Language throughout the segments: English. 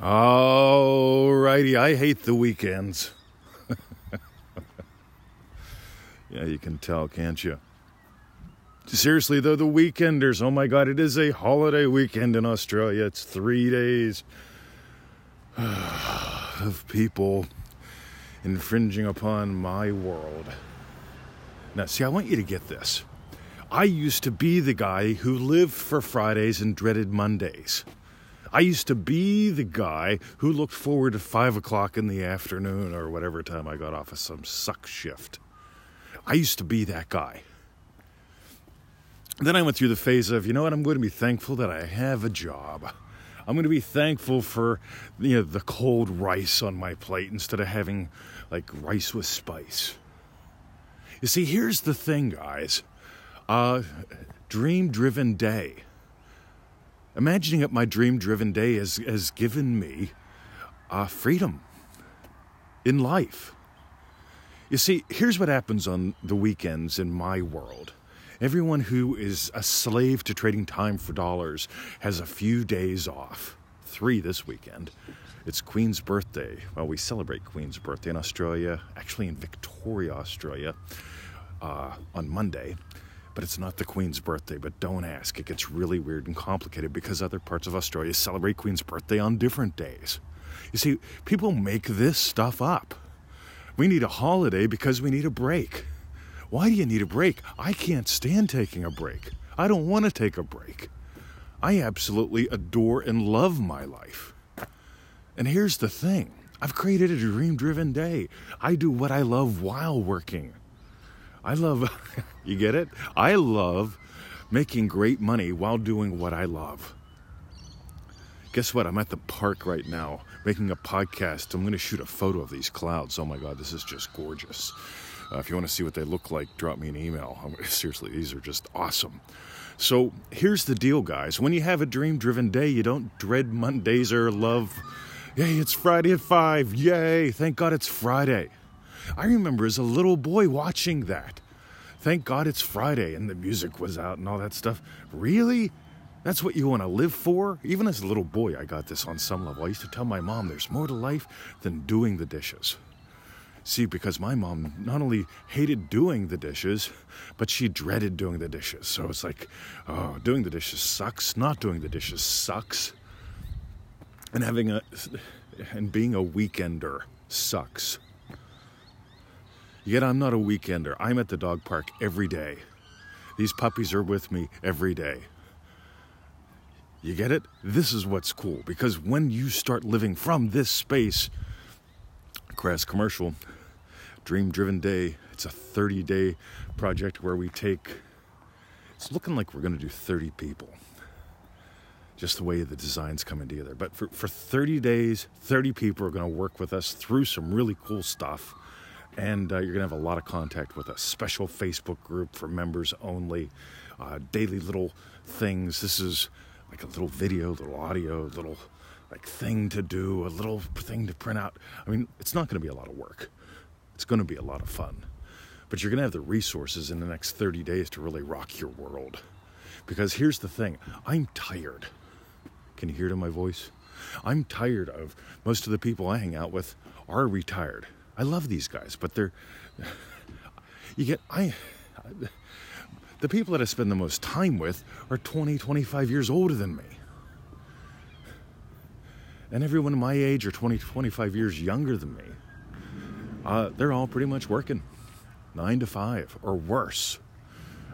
Alrighty, I hate the weekends. yeah, you can tell, can't you? Seriously, though, the weekenders, oh my god, it is a holiday weekend in Australia. It's three days of people infringing upon my world. Now, see, I want you to get this. I used to be the guy who lived for Fridays and dreaded Mondays. I used to be the guy who looked forward to five o'clock in the afternoon or whatever time I got off of some suck shift. I used to be that guy. Then I went through the phase of, you know what, I'm going to be thankful that I have a job. I'm going to be thankful for you know, the cold rice on my plate instead of having like rice with spice. You see, here's the thing, guys. Uh, dream driven day imagining that my dream driven day has, has given me uh, freedom in life. You see, here's what happens on the weekends in my world. Everyone who is a slave to trading time for dollars has a few days off. Three this weekend. It's Queen's birthday. Well, we celebrate Queen's birthday in Australia, actually in Victoria, Australia, uh, on Monday but it's not the Queen's birthday. But don't ask, it gets really weird and complicated because other parts of Australia celebrate Queen's birthday on different days. You see, people make this stuff up. We need a holiday because we need a break. Why do you need a break? I can't stand taking a break. I don't want to take a break. I absolutely adore and love my life. And here's the thing I've created a dream driven day. I do what I love while working. I love, you get it? I love making great money while doing what I love. Guess what? I'm at the park right now making a podcast. I'm going to shoot a photo of these clouds. Oh my God, this is just gorgeous. Uh, if you want to see what they look like, drop me an email. I'm, seriously, these are just awesome. So here's the deal, guys. When you have a dream driven day, you don't dread Mondays or love, yay, it's Friday at 5. Yay, thank God it's Friday. I remember as a little boy watching that. Thank God it's Friday and the music was out and all that stuff. Really? That's what you want to live for? Even as a little boy, I got this on some level. I used to tell my mom there's more to life than doing the dishes. See, because my mom not only hated doing the dishes, but she dreaded doing the dishes. So it's like, oh, doing the dishes sucks. Not doing the dishes sucks. And having a, and being a weekender sucks. Yet I'm not a weekender. I'm at the dog park every day. These puppies are with me every day. You get it? This is what's cool because when you start living from this space, crass commercial, dream driven day, it's a 30 day project where we take, it's looking like we're going to do 30 people. Just the way the design's coming together. But for, for 30 days, 30 people are going to work with us through some really cool stuff and uh, you're going to have a lot of contact with a special Facebook group for members only, uh, daily little things. This is like a little video, little audio, little like thing to do, a little thing to print out. I mean, it's not going to be a lot of work. It's going to be a lot of fun. But you're going to have the resources in the next 30 days to really rock your world. Because here's the thing I'm tired. Can you hear it in my voice? I'm tired of most of the people I hang out with are retired I love these guys, but they're you get I the people that I spend the most time with are 20, 25 years older than me. And everyone my age or 20, 25 years younger than me. Uh, they're all pretty much working nine to five or worse.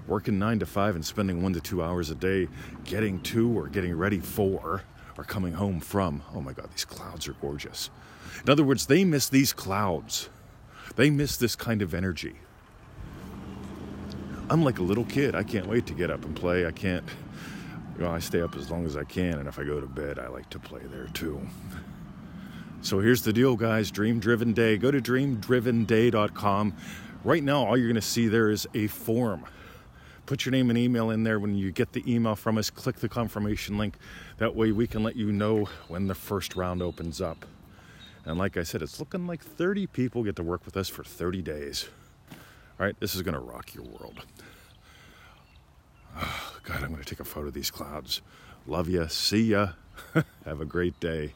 Working nine to five and spending one to two hours a day getting to or getting ready for or coming home from. Oh my God, these clouds are gorgeous. In other words, they miss these clouds. They miss this kind of energy. I'm like a little kid. I can't wait to get up and play. I can't, know, I stay up as long as I can, and if I go to bed, I like to play there too. So here's the deal, guys Dream Driven Day. Go to dreamdrivenday.com. Right now, all you're going to see there is a form. Put your name and email in there. When you get the email from us, click the confirmation link. That way, we can let you know when the first round opens up. And like I said, it's looking like 30 people get to work with us for 30 days. All right, this is going to rock your world. Oh, God, I'm going to take a photo of these clouds. Love you. See ya. Have a great day.